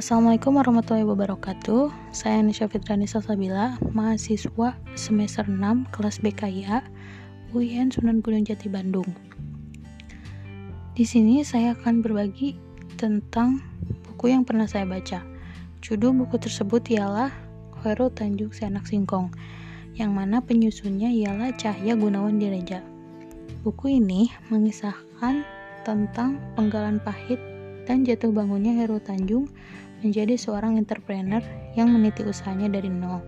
Assalamualaikum warahmatullahi wabarakatuh. Saya Nisha Fitrani Salsabila Mahasiswa semester 6 kelas BKIA UIN Sunan Gunung Jati Bandung. Di sini saya akan berbagi tentang buku yang pernah saya baca. Judul buku tersebut ialah Hoero Tanjung Seanak Singkong yang mana penyusunnya ialah Cahya Gunawan Direja. Buku ini mengisahkan tentang penggalan pahit dan jatuh bangunnya Heru Tanjung menjadi seorang entrepreneur yang meniti usahanya dari nol.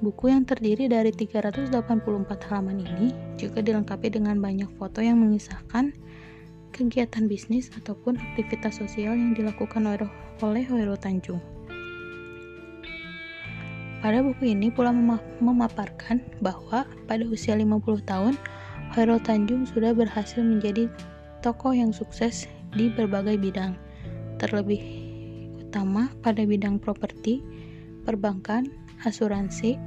Buku yang terdiri dari 384 halaman ini juga dilengkapi dengan banyak foto yang mengisahkan kegiatan bisnis ataupun aktivitas sosial yang dilakukan oleh Hoiro Tanjung. Pada buku ini pula memaparkan bahwa pada usia 50 tahun, Hoiro Tanjung sudah berhasil menjadi tokoh yang sukses di berbagai bidang, terlebih utama pada bidang properti, perbankan, asuransi,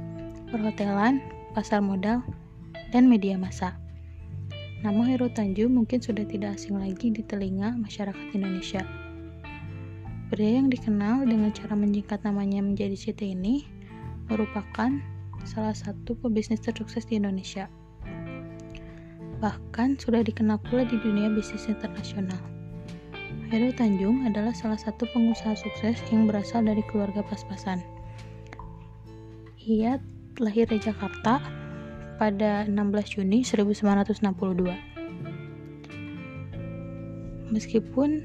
perhotelan, pasar modal, dan media massa. Nama Heru Tanjung mungkin sudah tidak asing lagi di telinga masyarakat Indonesia. Pria yang dikenal dengan cara menyingkat namanya menjadi Siti ini merupakan salah satu pebisnis tersukses di Indonesia. Bahkan sudah dikenal pula di dunia bisnis internasional. Heru Tanjung adalah salah satu pengusaha sukses yang berasal dari keluarga pas-pasan. Ia lahir di Jakarta pada 16 Juni 1962. Meskipun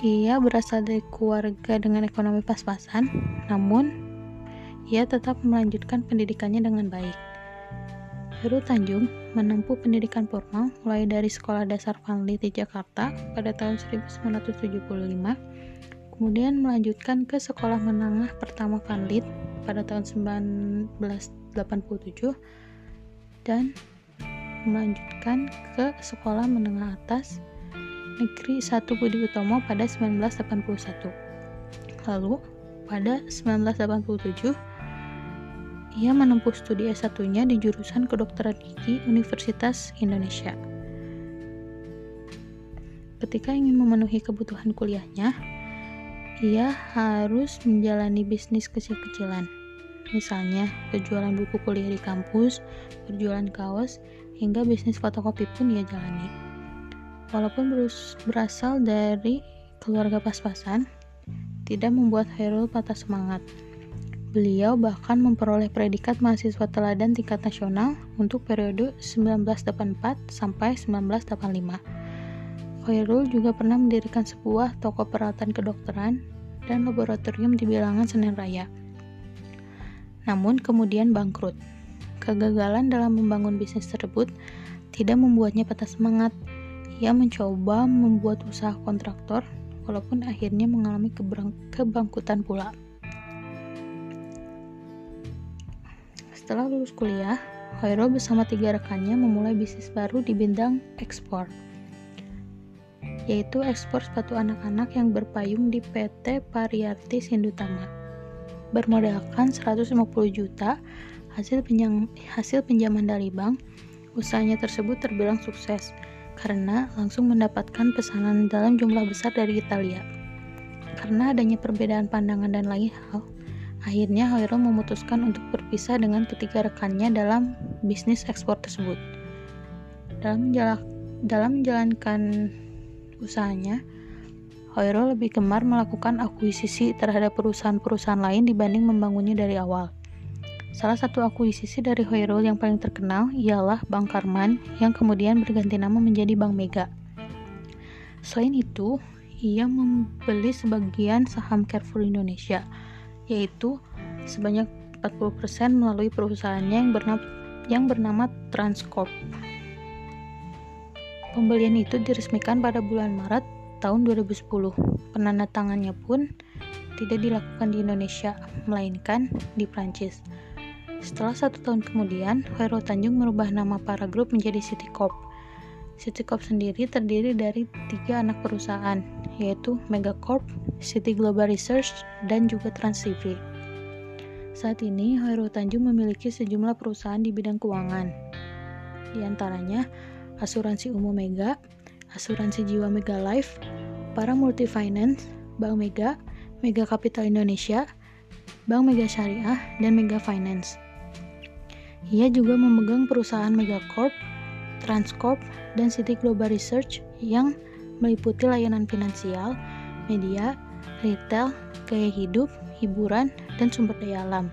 ia berasal dari keluarga dengan ekonomi pas-pasan, namun ia tetap melanjutkan pendidikannya dengan baik. Heru Tanjung menempuh pendidikan formal mulai dari Sekolah Dasar Vanlit di Jakarta pada tahun 1975, kemudian melanjutkan ke Sekolah Menengah Pertama Vanlit pada tahun 1987, dan melanjutkan ke Sekolah Menengah Atas Negeri 1 Budi Utomo pada 1981. Lalu, pada 1987, ia menempuh studi S1-nya di jurusan Kedokteran Gigi Universitas Indonesia. Ketika ingin memenuhi kebutuhan kuliahnya, ia harus menjalani bisnis kecil-kecilan. Misalnya, berjualan buku kuliah di kampus, berjualan kaos, hingga bisnis fotokopi pun ia jalani. Walaupun berasal dari keluarga pas-pasan, tidak membuat Hairul patah semangat. Beliau bahkan memperoleh predikat mahasiswa teladan tingkat nasional untuk periode 1984 sampai 1985. Khairul juga pernah mendirikan sebuah toko peralatan kedokteran dan laboratorium di bilangan Senen Raya. Namun kemudian bangkrut. Kegagalan dalam membangun bisnis tersebut tidak membuatnya patah semangat. Ia mencoba membuat usaha kontraktor, walaupun akhirnya mengalami kebangkutan pula. Setelah lulus kuliah, Hoiro bersama tiga rekannya memulai bisnis baru di bidang ekspor, yaitu ekspor sepatu anak-anak yang berpayung di PT Pariarti Sindutama. Bermodalkan 150 juta hasil, pinjam, hasil pinjaman dari bank, usahanya tersebut terbilang sukses karena langsung mendapatkan pesanan dalam jumlah besar dari Italia. Karena adanya perbedaan pandangan dan lain hal, Akhirnya Hoirul memutuskan untuk berpisah dengan ketiga rekannya dalam bisnis ekspor tersebut. Dalam, menjala, dalam menjalankan usahanya, Hoirul lebih gemar melakukan akuisisi terhadap perusahaan-perusahaan lain dibanding membangunnya dari awal. Salah satu akuisisi dari Hoirul yang paling terkenal ialah Bank Karman yang kemudian berganti nama menjadi Bank Mega. Selain itu, ia membeli sebagian saham Carrefour Indonesia yaitu sebanyak 40% melalui perusahaannya yang bernama, yang bernama Transcorp. Pembelian itu diresmikan pada bulan Maret tahun 2010. Penandatangannya pun tidak dilakukan di Indonesia, melainkan di Prancis. Setelah satu tahun kemudian, Hoero Tanjung merubah nama para grup menjadi Citicorp. Citicorp sendiri terdiri dari tiga anak perusahaan, yaitu Megacorp, City Global Research, dan juga TransTV. Saat ini, Hoiro Tanjung memiliki sejumlah perusahaan di bidang keuangan. Di antaranya, Asuransi Umum Mega, Asuransi Jiwa Mega Life, Para Multi Finance, Bank Mega, Mega Capital Indonesia, Bank Mega Syariah, dan Mega Finance. Ia juga memegang perusahaan Megacorp, Transcorp, dan City Global Research yang meliputi layanan finansial, media, retail, gaya hidup, hiburan, dan sumber daya alam.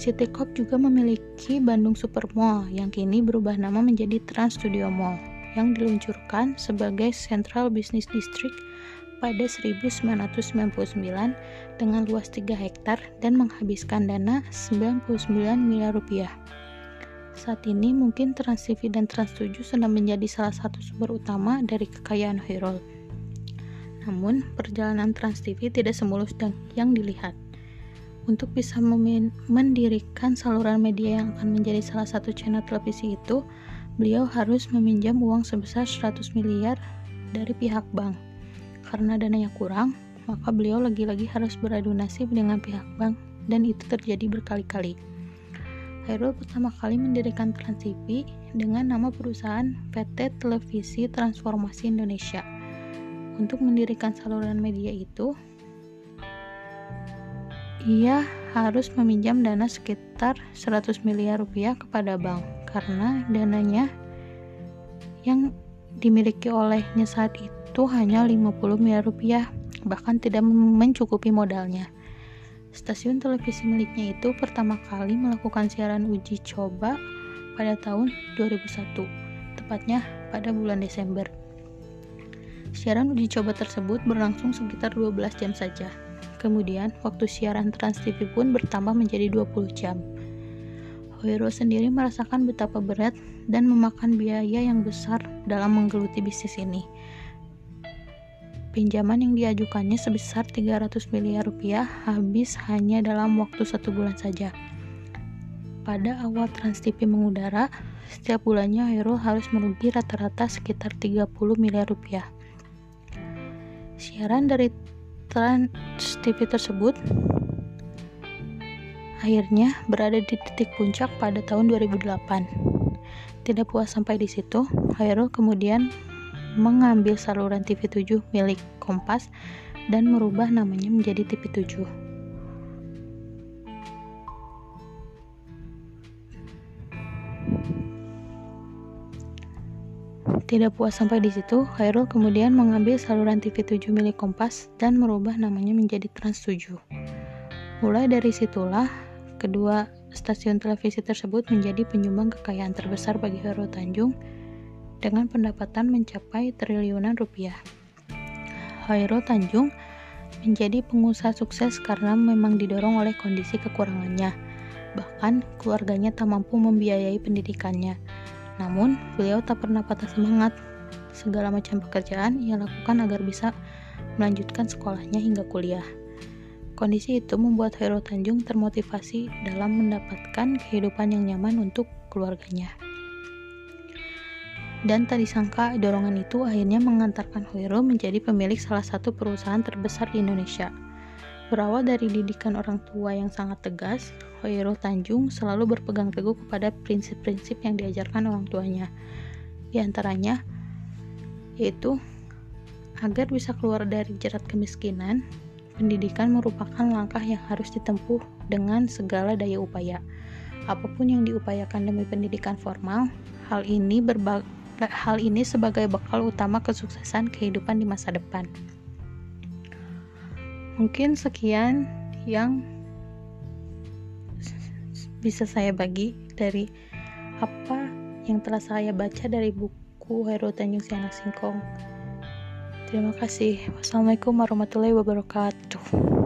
Citycorp juga memiliki Bandung Supermall yang kini berubah nama menjadi Trans Studio Mall yang diluncurkan sebagai Central Business District pada 1999 dengan luas 3 hektar dan menghabiskan dana 99 miliar rupiah. Saat ini mungkin Trans TV dan Trans 7 sedang menjadi salah satu sumber utama dari kekayaan Hoirul. Namun, perjalanan Trans TV tidak semulus yang dilihat. Untuk bisa mendirikan saluran media yang akan menjadi salah satu channel televisi itu, beliau harus meminjam uang sebesar 100 miliar dari pihak bank. Karena dananya kurang, maka beliau lagi-lagi harus beradu nasib dengan pihak bank dan itu terjadi berkali-kali. Hairul pertama kali mendirikan Trans TV dengan nama perusahaan PT Televisi Transformasi Indonesia. Untuk mendirikan saluran media itu, ia harus meminjam dana sekitar 100 miliar rupiah kepada bank karena dananya yang dimiliki olehnya saat itu hanya 50 miliar rupiah bahkan tidak mencukupi modalnya stasiun televisi miliknya itu pertama kali melakukan siaran uji coba pada tahun 2001 tepatnya pada bulan Desember siaran uji coba tersebut berlangsung sekitar 12 jam saja Kemudian, waktu siaran Trans TV pun bertambah menjadi 20 jam. Hoiro sendiri merasakan betapa berat dan memakan biaya yang besar dalam menggeluti bisnis ini. Pinjaman yang diajukannya sebesar 300 miliar rupiah habis hanya dalam waktu satu bulan saja. Pada awal Trans TV mengudara, setiap bulannya Hoiro harus merugi rata-rata sekitar 30 miliar rupiah. Siaran dari Trans TV tersebut akhirnya berada di titik puncak pada tahun 2008. Tidak puas sampai di situ, Hairul kemudian mengambil saluran TV7 milik Kompas dan merubah namanya menjadi TV7. Tidak puas sampai di situ, Khairul kemudian mengambil saluran TV7 milik Kompas dan merubah namanya menjadi Trans 7. Mulai dari situlah, kedua stasiun televisi tersebut menjadi penyumbang kekayaan terbesar bagi Khairul Tanjung dengan pendapatan mencapai triliunan rupiah. Khairul Tanjung menjadi pengusaha sukses karena memang didorong oleh kondisi kekurangannya. Bahkan keluarganya tak mampu membiayai pendidikannya namun, beliau tak pernah patah semangat. Segala macam pekerjaan ia lakukan agar bisa melanjutkan sekolahnya hingga kuliah. Kondisi itu membuat Hero Tanjung termotivasi dalam mendapatkan kehidupan yang nyaman untuk keluarganya. Dan tak disangka dorongan itu akhirnya mengantarkan Hero menjadi pemilik salah satu perusahaan terbesar di Indonesia. Berawal dari didikan orang tua yang sangat tegas, Hoirul Tanjung selalu berpegang teguh kepada prinsip-prinsip yang diajarkan orang tuanya. Di antaranya, yaitu agar bisa keluar dari jerat kemiskinan, pendidikan merupakan langkah yang harus ditempuh dengan segala daya upaya. Apa pun yang diupayakan demi pendidikan formal, hal ini hal ini sebagai bekal utama kesuksesan kehidupan di masa depan. Mungkin sekian yang bisa saya bagi dari apa yang telah saya baca dari buku Hero Tanjung Sianak Singkong. Terima kasih. Wassalamualaikum warahmatullahi wabarakatuh.